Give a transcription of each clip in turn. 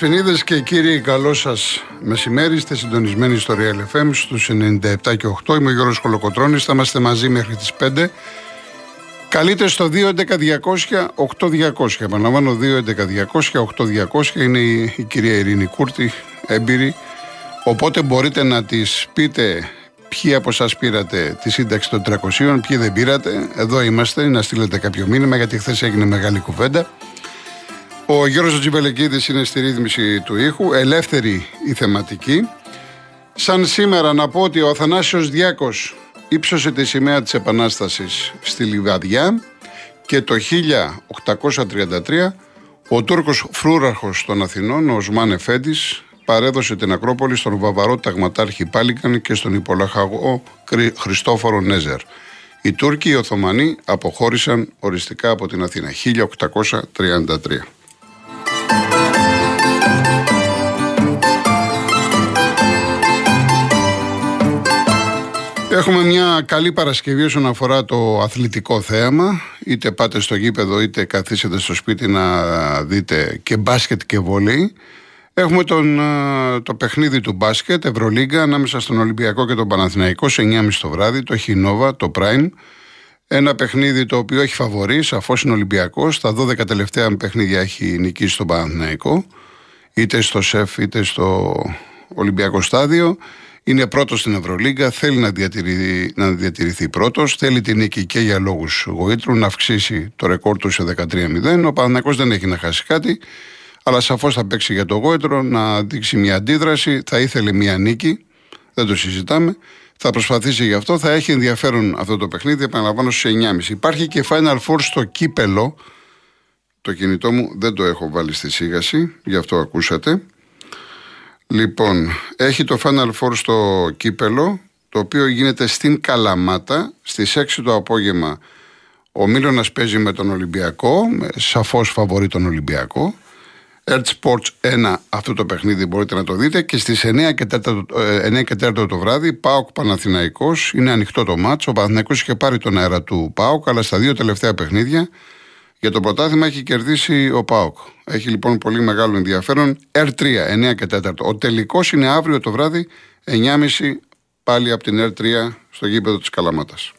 δεσποινίδε και κύριοι, καλό σας μεσημέρι. Είστε συντονισμένοι στο Real FM στους 97 και 8. Είμαι ο Γιώργος Κολοκοτρόνη. Θα είμαστε μαζί μέχρι τις 5. Καλείτε στο 2.11.200.8.200. Επαναλαμβάνω 2.11.200.8.200. Είναι η, η κυρία Ειρήνη Κούρτη, έμπειρη. Οπότε μπορείτε να της πείτε ποιοι από εσά πήρατε τη σύνταξη των 300, ποιοι δεν πήρατε. Εδώ είμαστε, να στείλετε κάποιο μήνυμα, γιατί χθες έγινε μεγάλη κουβέντα. Ο Γιώργος Τζιβελεκίδης είναι στη ρύθμιση του ήχου, ελεύθερη η θεματική. Σαν σήμερα να πω ότι ο Αθανάσιος Διάκος ύψωσε τη σημαία της Επανάστασης στη Λιβαδιά και το 1833 ο Τούρκος φρούραρχος των Αθηνών, ο Οσμάν Εφέντης, παρέδωσε την Ακρόπολη στον Βαβαρό Ταγματάρχη Πάλικαν και στον υπολαχαγό Χριστόφορο Νέζερ. Οι Τούρκοι οι Οθωμανοί αποχώρησαν οριστικά από την Αθήνα 1833. Έχουμε μια καλή Παρασκευή όσον αφορά το αθλητικό θέαμα. Είτε πάτε στο γήπεδο είτε καθίσετε στο σπίτι να δείτε και μπάσκετ και βολή. Έχουμε τον, το παιχνίδι του μπάσκετ, Ευρωλίγκα, ανάμεσα στον Ολυμπιακό και τον Παναθηναϊκό σε 9.30 το βράδυ, το Χινόβα, το Prime. Ένα παιχνίδι το οποίο έχει φαβορεί, σαφώς είναι Ολυμπιακός. Στα 12 τελευταία παιχνίδια έχει νικήσει τον Παναθηναϊκό, είτε στο ΣΕΦ είτε στο Ολυμπιακό Στάδιο. Είναι πρώτος στην Ευρωλίγκα, θέλει να διατηρηθεί, να διατηρηθεί πρώτος, θέλει την νίκη και για λόγους γοήτρου να αυξήσει το ρεκόρ του σε 13-0. Ο Παναθηναϊκός δεν έχει να χάσει κάτι, αλλά σαφώς θα παίξει για το γόητρο, να δείξει μια αντίδραση. Θα ήθελε μια νίκη, δεν το συζητάμε. Θα προσπαθήσει γι' αυτό. Θα έχει ενδιαφέρον αυτό το παιχνίδι. Επαναλαμβάνω στι 9.30. Υπάρχει και Final Four στο κύπελο. Το κινητό μου δεν το έχω βάλει στη σίγαση, γι' αυτό ακούσατε. Λοιπόν, έχει το Final Four στο κύπελο, το οποίο γίνεται στην Καλαμάτα. Στις 6 το απόγευμα ο Μίλωνας παίζει με τον Ολυμπιακό, σαφώς φαβορεί τον Ολυμπιακό. Earth Sports 1 αυτό το παιχνίδι μπορείτε να το δείτε και στις 9 και 4, 9 και 4 το βράδυ ΠΑΟΚ Παναθηναϊκός είναι ανοιχτό το μάτς ο Παναθηναϊκός είχε πάρει τον αέρα του ΠΑΟΚ αλλά στα δύο τελευταία παιχνίδια για το πρωτάθλημα έχει κερδίσει ο ΠΑΟΚ. Έχει λοιπόν πολύ μεγάλο ενδιαφέρον. R3 9 και 4 ο τελικός είναι αύριο το βράδυ 9.30 πάλι από την R3 στο γήπεδο της Καλαμάτας.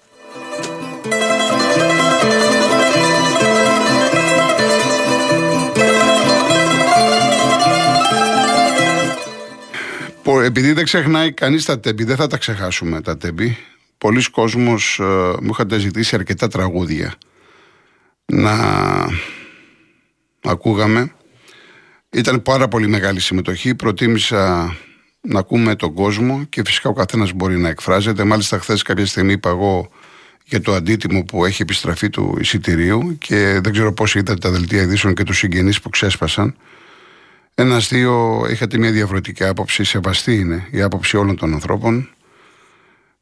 Επειδή δεν ξεχνάει κανείς τα τέμπη, δεν θα τα ξεχάσουμε τα τέμπη. Πολλοί κόσμος ε, μου είχατε ζητήσει αρκετά τραγούδια να ακούγαμε. Ήταν πάρα πολύ μεγάλη συμμετοχή. Προτίμησα να ακούμε τον κόσμο και φυσικά ο καθένας μπορεί να εκφράζεται. Μάλιστα, χθες κάποια στιγμή είπα εγώ για το αντίτιμο που έχει επιστραφεί του εισιτηρίου και δεν ξέρω πώς είδατε τα δελτία ειδήσεων και τους συγγενείς που ξέσπασαν. Ένα-δύο είχατε μια διαφορετική άποψη, σεβαστή είναι η άποψη όλων των ανθρώπων.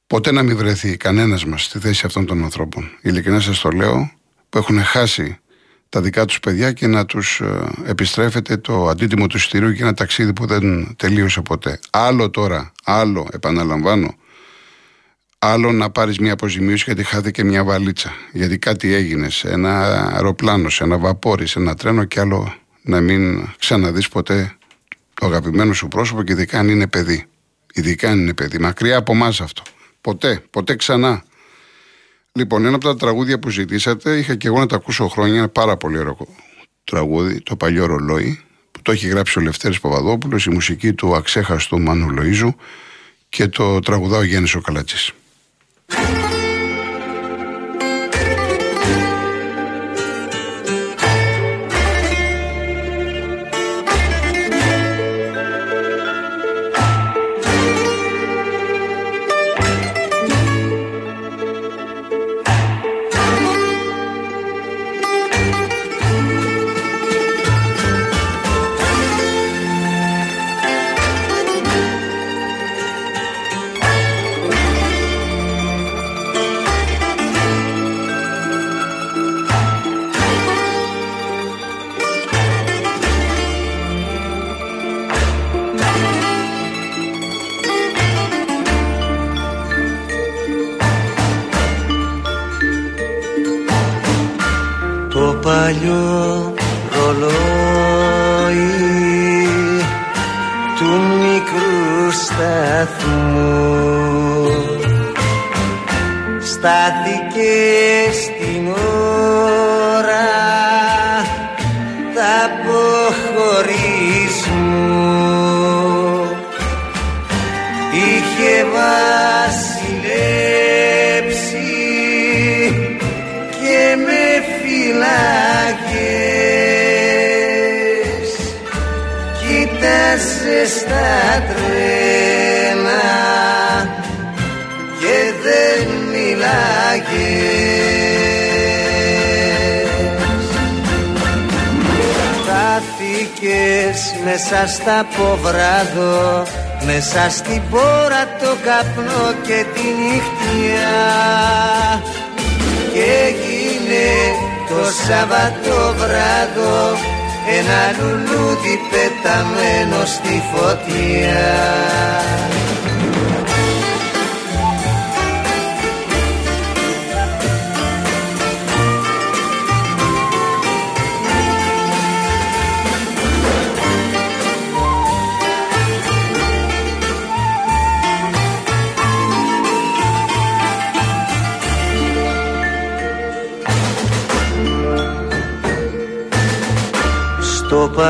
Ποτέ να μην βρεθεί κανένας μας στη θέση αυτών των ανθρώπων. Ειλικρινά σας το λέω, που έχουν χάσει τα δικά τους παιδιά και να τους ε, επιστρέφεται το αντίτιμο του εισιτηρίου για ένα ταξίδι που δεν τελείωσε ποτέ. Άλλο τώρα, άλλο, επαναλαμβάνω, άλλο να πάρεις μια αποζημίωση γιατί χάθηκε μια βαλίτσα. Γιατί κάτι έγινε σε ένα αεροπλάνο, σε ένα βαπόρι, σε ένα τρένο και άλλο να μην ξαναδείς ποτέ το αγαπημένο σου πρόσωπο και ειδικά αν είναι παιδί. Ειδικά αν είναι παιδί. Μακριά από εμάς αυτό. Ποτέ, ποτέ ξανά. Λοιπόν, ένα από τα τραγούδια που ζητήσατε, είχα και εγώ να τα ακούσω χρόνια, ένα πάρα πολύ ωραίο τραγούδι, το παλιό ρολόι, που το έχει γράψει ο Λευτέρης Παπαδόπουλος, η μουσική του αξέχαστου Μάνου Λοΐζου και το τραγουδά ο Γιάννης ο Καλατσής. παλιό ρολόι του μικρού σταθμού. Στάθηκε κοίτασε στα τρένα και δεν μιλάγες. Χάθηκες μέσα στα ποβράδο μέσα στην πόρα το καπνό και τη νύχτια. Και έγινε το Σαββατό βράδο ένα λουλούδι πεταμένο στη φωτιά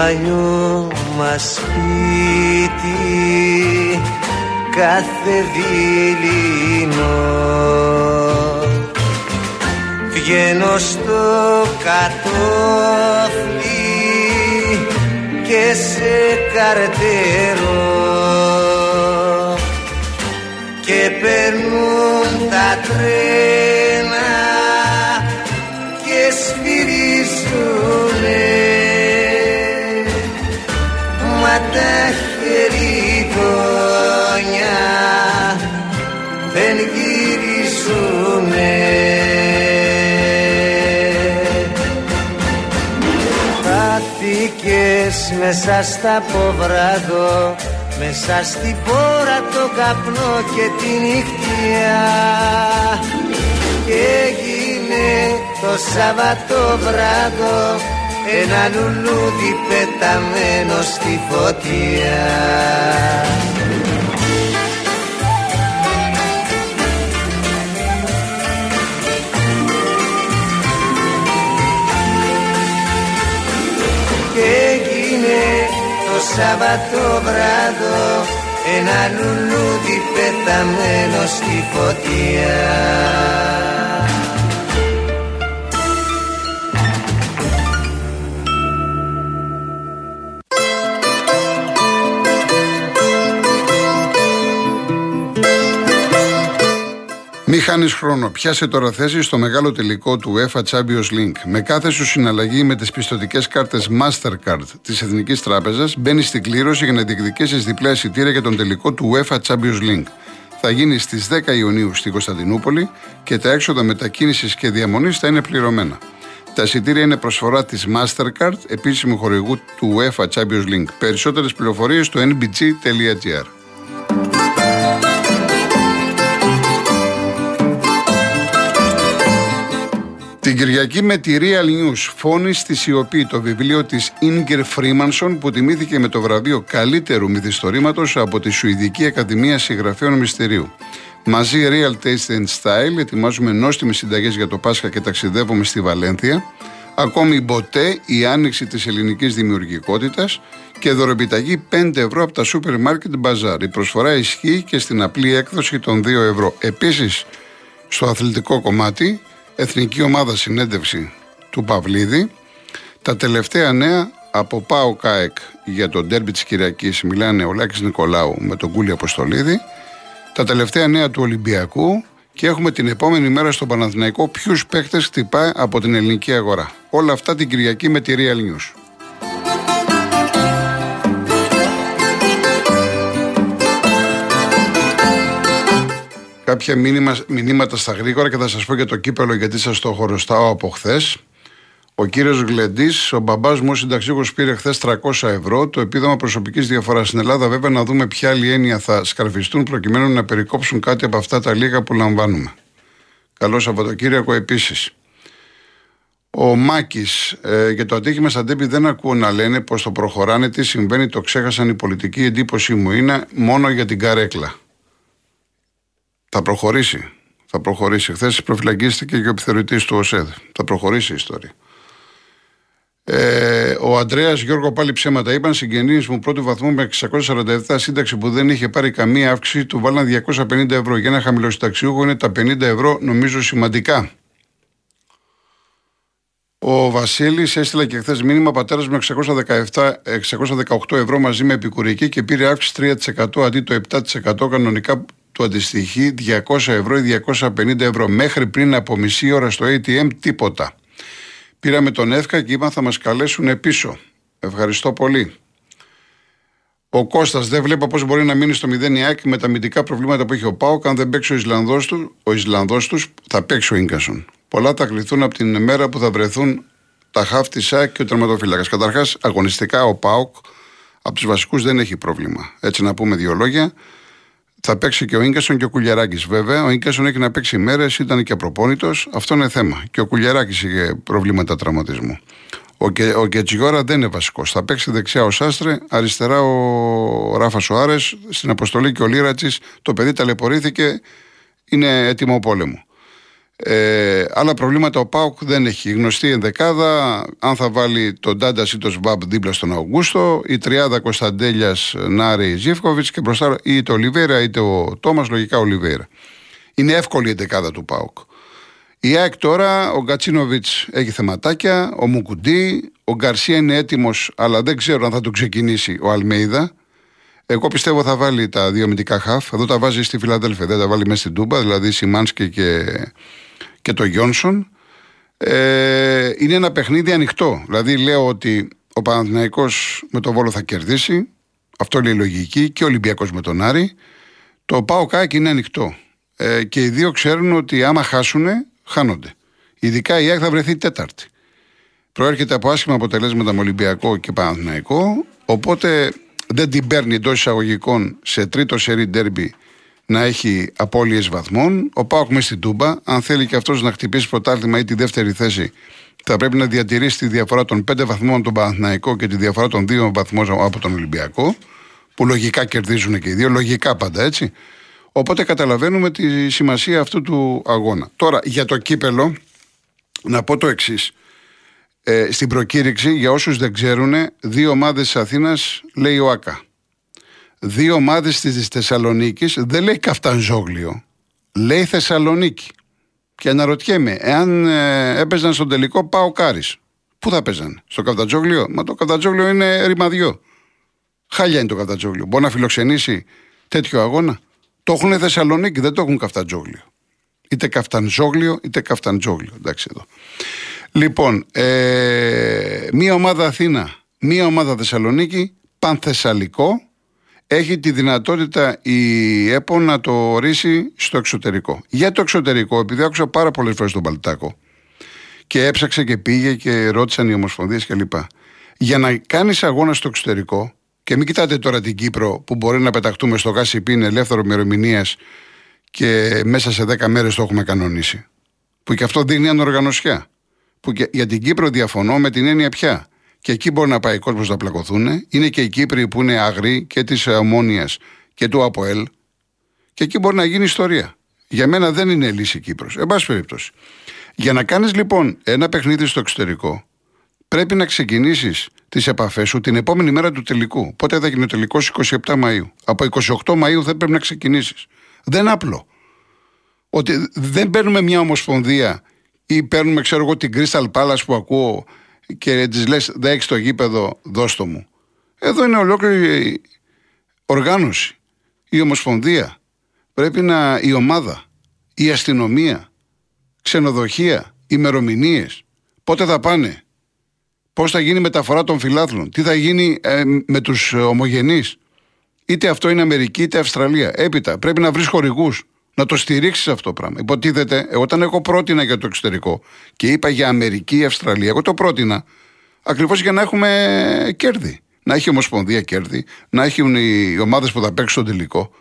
παλιό μας σπίτι κάθε δειλινό βγαίνω στο κατόφλι και σε καρτερό. Και περνούν τα τρένα μέσα στα ποβράδο μέσα στην πόρα το καπνό και τη νύχτια και έγινε το Σαββατό βράδο ένα λουλούδι πεταμένο στη φωτιά το Σαββατό βράδο ένα λουλούδι πεταμένο στη φωτιά Μη χάνεις χρόνο. Πιάσε τώρα θέση στο μεγάλο τελικό του UEFA Champions League. Με κάθε σου συναλλαγή με τις πιστοτικές κάρτες Mastercard της Εθνικής Τράπεζας, μπαίνει στην κλήρωση για να διεκδικήσεις διπλά εισιτήρια για τον τελικό του UEFA Champions League. Θα γίνεις στις 10 Ιουνίου στην Κωνσταντινούπολη και τα έξοδα μετακίνησης και διαμονής θα είναι πληρωμένα. Τα εισιτήρια είναι προσφορά της Mastercard, επίσημου χορηγού του UEFA Champions League. Περισσότερες πληροφορίες στο nbg.gr. Την Κυριακή με τη Real News φώνη στη σιωπή το βιβλίο της Inger Freemanson που τιμήθηκε με το βραβείο καλύτερου μυθιστορήματος από τη Σουηδική Ακαδημία Συγγραφέων Μυστηρίου. Μαζί Real Taste and Style ετοιμάζουμε νόστιμες συνταγές για το Πάσχα και ταξιδεύουμε στη Βαλένθια. Ακόμη μποτέ η άνοιξη της ελληνικής δημιουργικότητας και δωρεπιταγή 5 ευρώ από τα σούπερ μάρκετ μπαζάρ. Η προσφορά ισχύει και στην απλή έκδοση των 2 ευρώ. Επίσης, στο αθλητικό κομμάτι Εθνική Ομάδα Συνέντευξη του Παυλίδη. Τα τελευταία νέα από Πάο ΚΑΕΚ για τον ντέρμπι της Κυριακής μιλάνε ο Λάκης Νικολάου με τον Κούλι Αποστολίδη. Τα τελευταία νέα του Ολυμπιακού και έχουμε την επόμενη μέρα στο Παναθηναϊκό ποιους παίχτες χτυπάει από την ελληνική αγορά. Όλα αυτά την Κυριακή με τη Real News. Κάποια μήνυμα, μηνύματα στα γρήγορα και θα σας πω για το κύπελο γιατί σας το χωροστάω από χθες. Ο κύριος Γλεντής, ο μπαμπάς μου, ο συνταξίχο, πήρε χθες 300 ευρώ. Το επίδομα προσωπικής διαφοράς στην Ελλάδα, βέβαια, να δούμε ποια άλλη έννοια θα σκαρφιστούν προκειμένου να περικόψουν κάτι από αυτά τα λίγα που λαμβάνουμε. Καλό Σαββατοκύριακο επίσης. Ο Μάκης, ε, για το ατύχημα στα τέπη δεν ακούω να λένε πω το προχωράνε, τι συμβαίνει, το ξέχασαν η πολιτική εντύπωση μου. Είναι μόνο για την καρέκλα. Θα προχωρήσει. Θα προχωρήσει. Χθες προφυλακίστηκε και ο επιθεωρητής του ΟΣΕΔ. Θα προχωρήσει η ιστορία. Ε, ο Αντρέα Γιώργο πάλι ψέματα. Είπαν συγγενείς μου πρώτου βαθμού με 647 σύνταξη που δεν είχε πάρει καμία αύξηση. Του βάλαν 250 ευρώ. Για ένα χαμηλό συνταξιούχο είναι τα 50 ευρώ νομίζω σημαντικά. Ο Βασίλης έστειλε και χθες μήνυμα πατέρας με 617, 618 ευρώ μαζί με επικουρική και πήρε αύξηση 3% αντί το 7% κανονικά του αντιστοιχεί 200 ευρώ ή 250 ευρώ. Μέχρι πριν από μισή ώρα στο ATM τίποτα. Πήραμε τον ΕΦΚΑ και είπαν θα μας καλέσουν πίσω. Ευχαριστώ πολύ. Ο Κώστας δεν βλέπω πώς μπορεί να μείνει στο 0 η με τα αμυντικά προβλήματα που έχει ο Πάοκ. Αν δεν παίξει ο Ισλανδός του, ο Ισλανδός τους, θα παίξει ο γκασον. Πολλά θα κληθούν από την μέρα που θα βρεθούν τα χάφ της ΣΑΚ και ο τερματοφύλακας. Καταρχάς, αγωνιστικά ο Πάοκ από τους βασικούς δεν έχει πρόβλημα. Έτσι να πούμε δύο λόγια. Θα παίξει και ο γκασον και ο Κουλιαράκης. Βέβαια, ο γκασον έχει να παίξει μέρες, ήταν και προπόνητος. Αυτό είναι θέμα. Και ο Κουλιαράκης είχε προβλήματα τραυματισμού. Ο, Κε, ο Κετσιγόρα δεν είναι βασικός. Θα παίξει δεξιά ο Σάστρε, αριστερά ο Ράφα Σοάρες. Στην αποστολή και ο Λίρατζη. Το παιδί ταλαιπωρήθηκε, είναι έτοιμο πόλεμο. Ε, άλλα προβλήματα ο Πάουκ δεν έχει. Γνωστή ενδεκάδα, αν θα βάλει τον Τάντα ή τον Σμπάμπ δίπλα στον Αυγούστο, η τριάδα Κωνσταντέλιας Νάρη Ζήφκοβιτς και μπροστά είτε ο Λιβέρα είτε ο Τόμας, λογικά ο Λιβέρα. Είναι εύκολη η ενδεκάδα του Πάουκ. Η ΑΕΚ τώρα, ο Γκατσίνοβιτς έχει θεματάκια, ο Μουκουντή, ο Γκαρσία είναι έτοιμος, αλλά δεν ξέρω αν θα το ξεκινήσει ο Αλμέιδα. Εγώ πιστεύω θα βάλει τα δύο μυντικά χαφ. Εδώ τα βάζει στη Φιλαδέλφια, δεν τα βάλει μέσα στην Τούμπα, δηλαδή Σιμάνσκι και και το Γιόνσον. Ε, είναι ένα παιχνίδι ανοιχτό. Δηλαδή λέω ότι ο Παναθηναϊκός με τον Βόλο θα κερδίσει. Αυτό λέει η λογική. Και ο Ολυμπιακός με τον Άρη. Το Πάο Κάκ είναι ανοιχτό. Ε, και οι δύο ξέρουν ότι άμα χάσουν, χάνονται. Ειδικά η ΑΕΚ θα βρεθεί τέταρτη. Προέρχεται από άσχημα αποτελέσματα με Ολυμπιακό και Παναθηναϊκό. Οπότε δεν την παίρνει εντός εισαγωγικών σε τρίτο σερή ντέρμπι να έχει απώλειες βαθμών. Ο Πάοκ με στην Τούμπα, αν θέλει και αυτός να χτυπήσει πρωτάθλημα ή τη δεύτερη θέση, θα πρέπει να διατηρήσει τη διαφορά των 5 βαθμών τον Παναθηναϊκό και τη διαφορά των 2 βαθμών από τον Ολυμπιακό, που λογικά κερδίζουν και οι δύο, λογικά πάντα έτσι. Οπότε καταλαβαίνουμε τη σημασία αυτού του αγώνα. Τώρα, για το κύπελο, να πω το εξής. Ε, στην προκήρυξη, για όσους δεν ξέρουν, δύο ομάδες της Αθήνας λέει ο ΑΚΑ δύο ομάδες της Θεσσαλονίκης δεν λέει Καφτανζόγλιο. Λέει Θεσσαλονίκη. Και αναρωτιέμαι, εάν ε, έπαιζαν στον τελικό πάω Κάρις. Πού θα παίζαν, στο Καφτατζόγλιο. Μα το Καφτατζόγλιο είναι ρημαδιό. Χάλια είναι το Καφτατζόγλιο. Μπορεί να φιλοξενήσει τέτοιο αγώνα; Το έχουν Θεσσαλονίκη, δεν το έχουν Καφτατζόγλιο. Είτε Καφταντζόγλιο, είτε Καφταντζόγλιο. Εντάξει εδώ. Λοιπόν, ε, μία ομάδα Αθήνα, μία ομάδα Θεσσαλονίκη, πανθεσσαλικό έχει τη δυνατότητα η ΕΠΟ να το ορίσει στο εξωτερικό. Για το εξωτερικό, επειδή άκουσα πάρα πολλές φορές τον Παλτάκο και έψαξε και πήγε και ρώτησαν οι ομοσπονδίες κλπ. Για να κάνεις αγώνα στο εξωτερικό, και μην κοιτάτε τώρα την Κύπρο που μπορεί να πεταχτούμε στο γάσι είναι ελεύθερο ημερομηνία και μέσα σε 10 μέρες το έχουμε κανονίσει. Που και αυτό δίνει ανοργανωσιά. Που και για την Κύπρο διαφωνώ με την έννοια πια και εκεί μπορεί να πάει ο κόσμος να πλακωθούν. Είναι και οι Κύπροι που είναι αγροί και της Ομόνιας και του ΑΠΟΕΛ. Και εκεί μπορεί να γίνει ιστορία. Για μένα δεν είναι λύση Κύπρος. Εν πάση περιπτώσει. Για να κάνεις λοιπόν ένα παιχνίδι στο εξωτερικό, πρέπει να ξεκινήσεις τις επαφές σου την επόμενη μέρα του τελικού. Πότε θα γίνει ο τελικός; 27 Μαου. Από 28 Μαου δεν πρέπει να ξεκινήσεις. Δεν είναι απλό. Ότι δεν παίρνουμε μια ομοσπονδία ή παίρνουμε, ξέρω εγώ, την Crystal Palace που ακούω και της λες: Δεν έχει το γήπεδο, δώστο μου. Εδώ είναι ολόκληρη οργάνωση. Η Ομοσπονδία. Πρέπει να. η ομάδα. Η αστυνομία. Ξενοδοχεία. ημερομηνίες. Πότε θα πάνε; Πώς θα γίνει η μεταφορά των φιλάθλων. Τι θα γίνει ε, με τους ομογενείς; Είτε αυτό είναι Αμερική είτε Αυστραλία. Έπειτα πρέπει να βρεις χορηγούς να το στηρίξεις αυτό το πράγμα. Υποτίθεται, εγώ όταν έχω πρότεινα για το εξωτερικό και είπα για Αμερική, Αυστραλία, εγώ το πρότεινα ακριβώς για να έχουμε κέρδη. Να έχει ομοσπονδία κέρδη, να έχουν οι ομάδες που θα παίξουν στο τελικό.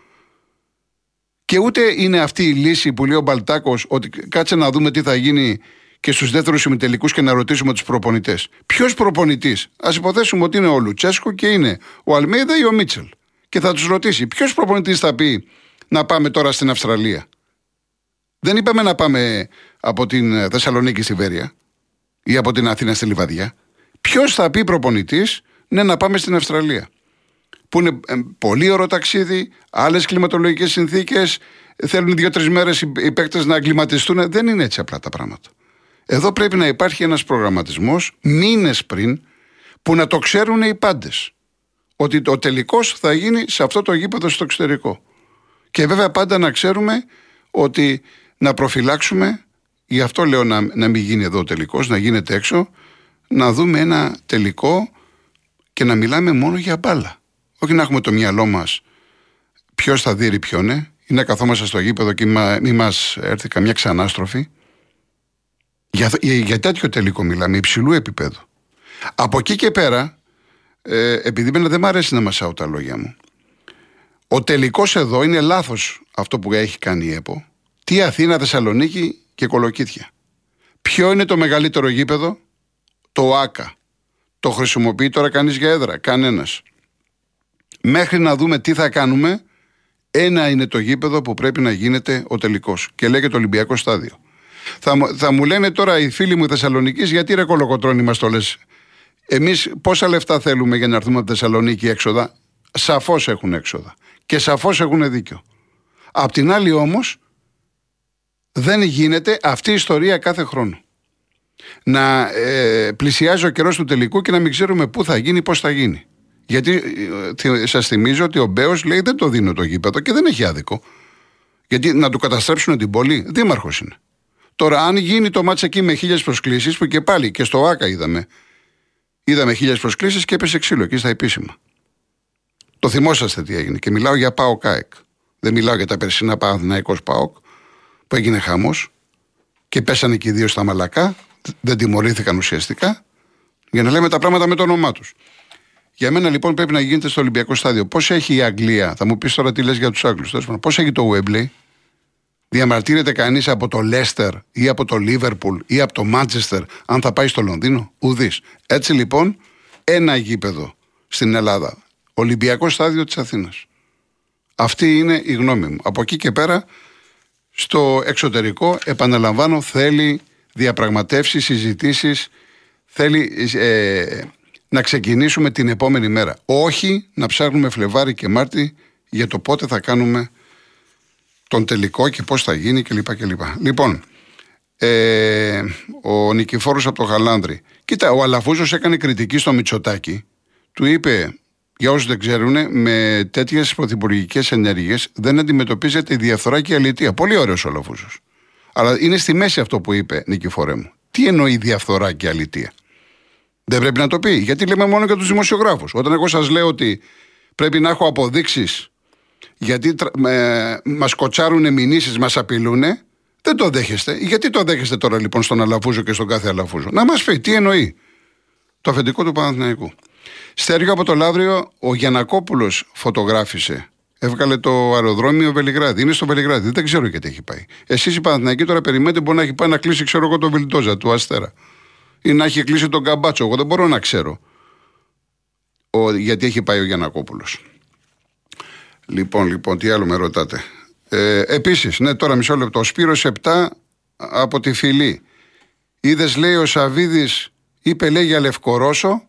Και ούτε είναι αυτή η λύση που λέει ο Μπαλτάκος ότι κάτσε να δούμε τι θα γίνει και στους δεύτερους ημιτελικούς και να ρωτήσουμε τους προπονητές. Ποιος προπονητής, ας υποθέσουμε ότι είναι ο Λουτσέσκο και είναι ο Αλμέιδα ή ο Μίτσελ. Και θα τους ρωτήσει, ποιος προπονητής θα πει να πάμε τώρα στην Αυστραλία. Δεν είπαμε να πάμε από την Θεσσαλονίκη στη Βέρεια ή από την Αθήνα στη Λιβαδιά. Ποιος θα πει προπονητής, ναι, να πάμε στην Αυστραλία. Που είναι ε, πολύ ωραίο ταξίδι, άλλες κλιματολογικές συνθήκες, θέλουν δύο-τρεις μέρες οι παίκτες να εγκληματιστούν. Δεν είναι έτσι απλά τα πράγματα. Εδώ πρέπει να υπάρχει ένας προγραμματισμός μήνες πριν που να το ξέρουν οι πάντες. Ότι το τελικός θα γίνει σε αυτό το γήπεδο στο εξωτερικό. Και βέβαια πάντα να ξέρουμε ότι να προφυλάξουμε, γι' αυτό λέω να, να μην γίνει εδώ ο τελικός, να γίνεται έξω, να δούμε ένα τελικό και να μιλάμε μόνο για μπάλα. Όχι να έχουμε το μυαλό μας ποιος θα δει ποιον είναι, ή να καθόμαστε στο γήπεδο και μην μα έρθει καμιά ξανάστροφη. Για, για τέτοιο τελικό μιλάμε, υψηλού επίπεδου. Από εκεί και πέρα, ε, επειδή δεν μου αρέσει να μασάω τα λόγια μου, ο τελικός εδώ είναι λάθος αυτό που έχει κάνει η ΕΠΟ. Τι Αθήνα, Θεσσαλονίκη και Κολοκύθια. Ποιο είναι το μεγαλύτερο γήπεδο, το ΆΚΑ. Το χρησιμοποιεί τώρα κανείς για έδρα, κανένας. Μέχρι να δούμε τι θα κάνουμε, ένα είναι το γήπεδο που πρέπει να γίνεται ο τελικός. Και λέγεται Ολυμπιακό Στάδιο. Θα, θα μου λένε τώρα οι φίλοι μου Θεσσαλονίκης, γιατί ρε κολοκοτρόνη μας το λες; Εμείς πόσα λεφτά θέλουμε για να έρθουμε από Θεσσαλονίκη έξοδα; Σαφώς έχουν έξοδα. Και σαφώς έχουν δίκιο. Απ' την άλλη όμως, δεν γίνεται αυτή η ιστορία κάθε χρόνο. Να ε, πλησιάζει ο καιρός του τελικού και να μην ξέρουμε πού θα γίνει, πώς θα γίνει. Γιατί ε, σας θυμίζω ότι ο Μπέος λέει δεν το δίνω το γήπεδο και δεν έχει άδικο. Γιατί να του καταστρέψουν την πόλη, δήμαρχος είναι. Τώρα, αν γίνει το μάτσα εκεί με χίλιες προσκλήσεις, που και πάλι και στο ΆΚΑ είδαμε, είδαμε χίλιες προσκλήσεις και έπεσε ξύλο εκεί στα επίσημα. Το θυμόσαστε τι έγινε. Και μιλάω για ΠΑΟ ΚΑΕΚ. Δεν μιλάω για τα περσινά Παναθηναϊκός ΠΑΟΚ που έγινε χαμός και πέσανε και οι δύο στα μαλακά. Δεν τιμωρήθηκαν ουσιαστικά. Για να λέμε τα πράγματα με το όνομά τους. Για μένα λοιπόν πρέπει να γίνεται στο Ολυμπιακό στάδιο. Πώς έχει η Αγγλία, θα μου πεις τώρα τι λες για τους Άγγλους. Πώς έχει το Wembley, διαμαρτύρεται κανείς από το Λέστερ ή από το Λίβερπουλ ή από το Μάντσεστερ αν θα πάει στο Λονδίνο; Ουδής. Έτσι λοιπόν, ένα γήπεδο στην Ελλάδα. Ολυμπιακό στάδιο της Αθήνας. Αυτή είναι η γνώμη μου. Από εκεί και πέρα, στο εξωτερικό, επαναλαμβάνω, θέλει διαπραγματεύσεις, συζητήσεις, θέλει ε, να ξεκινήσουμε την επόμενη μέρα. Όχι να ψάχνουμε Φλεβάρι και Μάρτι για το πότε θα κάνουμε τον τελικό και πώς θα γίνει κλπ. κλπ. Λοιπόν, ε, ο Νικηφόρος από το Χαλάνδρη. Κοίτα, ο Αλαφούζος έκανε κριτική στο Μητσοτάκι. Του είπε, για όσους δεν ξέρουν, με τέτοιες πρωθυπουργικές ενέργειες δεν αντιμετωπίζεται η διαφθορά και η αλητία. Πολύ ωραίος ο Αλαφούζος. Αλλά είναι στη μέση αυτό που είπε, Νικηφόρε μου. Τι εννοεί διαφθορά και αλητία. Δεν πρέπει να το πει. Γιατί λέμε μόνο για τους δημοσιογράφους. Όταν εγώ σας λέω ότι πρέπει να έχω αποδείξεις γιατί ε, μας κοτσάρουν μηνύσεις, μας απειλούν, δεν το δέχεστε. Γιατί το δέχεστε τώρα λοιπόν στον Αλαφούζο και στον κάθε Αλαφούζο; Να μας πει τι εννοεί. Το αφεντικό του Παναθηναϊκού. Στέριο από το Λαύριο, ο Γιανακόπουλος φωτογράφησε. Έβγαλε το αεροδρόμιο Βελιγράδι. Είναι στο Βελιγράδι. Δεν ξέρω γιατί έχει πάει. Εσείς οι Παναθηναϊκοί τώρα περιμένετε μπορεί να έχει πάει να κλείσει, ξέρω εγώ, το Βιλντόζα του Αστέρα ή να έχει κλείσει τον καμπάτσο. Εγώ δεν μπορώ να ξέρω ο, γιατί έχει πάει ο Γιαννακόπουλος. Λοιπόν, λοιπόν, τι άλλο με ρωτάτε. Ε, Επίσης, ναι, τώρα μισό λεπτό. Ο Σπύρος 7 από τη φυλή. Είδες, λέει, ο Σαββίδης είπε, λέει, για Λευκορώσο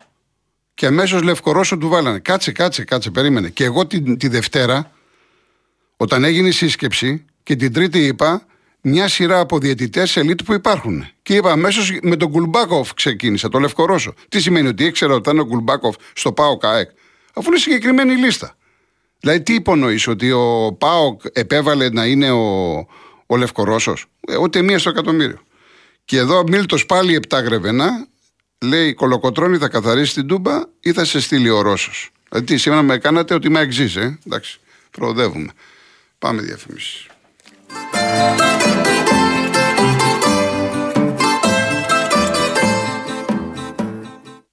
και αμέσως Λευκορώσο του βάλανε. Κάτσε, κάτσε, κάτσε, περίμενε. Και εγώ τη, τη Δευτέρα, όταν έγινε η σύσκεψη και την Τρίτη είπα, μια σειρά από διαιτητές ελίτ που υπάρχουν. Και είπα αμέσως με τον Κουλμπάκοφ ξεκίνησα, το Λευκορώσο. Τι σημαίνει ότι ήξερα ότι ήταν ο Κουλμπάκοφ στο ΠΑΟΚ-ΑΕΚ, αφού είναι συγκεκριμένη λίστα. Δηλαδή, τι υπονοείς, ότι ο ΠΑΟΚ επέβαλε να είναι ο, ο Λευκορώσο. Ε, ούτε μία στο εκατομμύριο. Και εδώ ο Μίλτο πάλι επτά γρεβενά, λέει Κολοκοτρόνη θα καθαρίσει την τούμπα ή θα σε στείλει ο Ρώσος. Δηλαδή σήμερα με κάνατε ότι μα εξής, ε. Εντάξει, προοδεύουμε. Πάμε διαφημίσεις.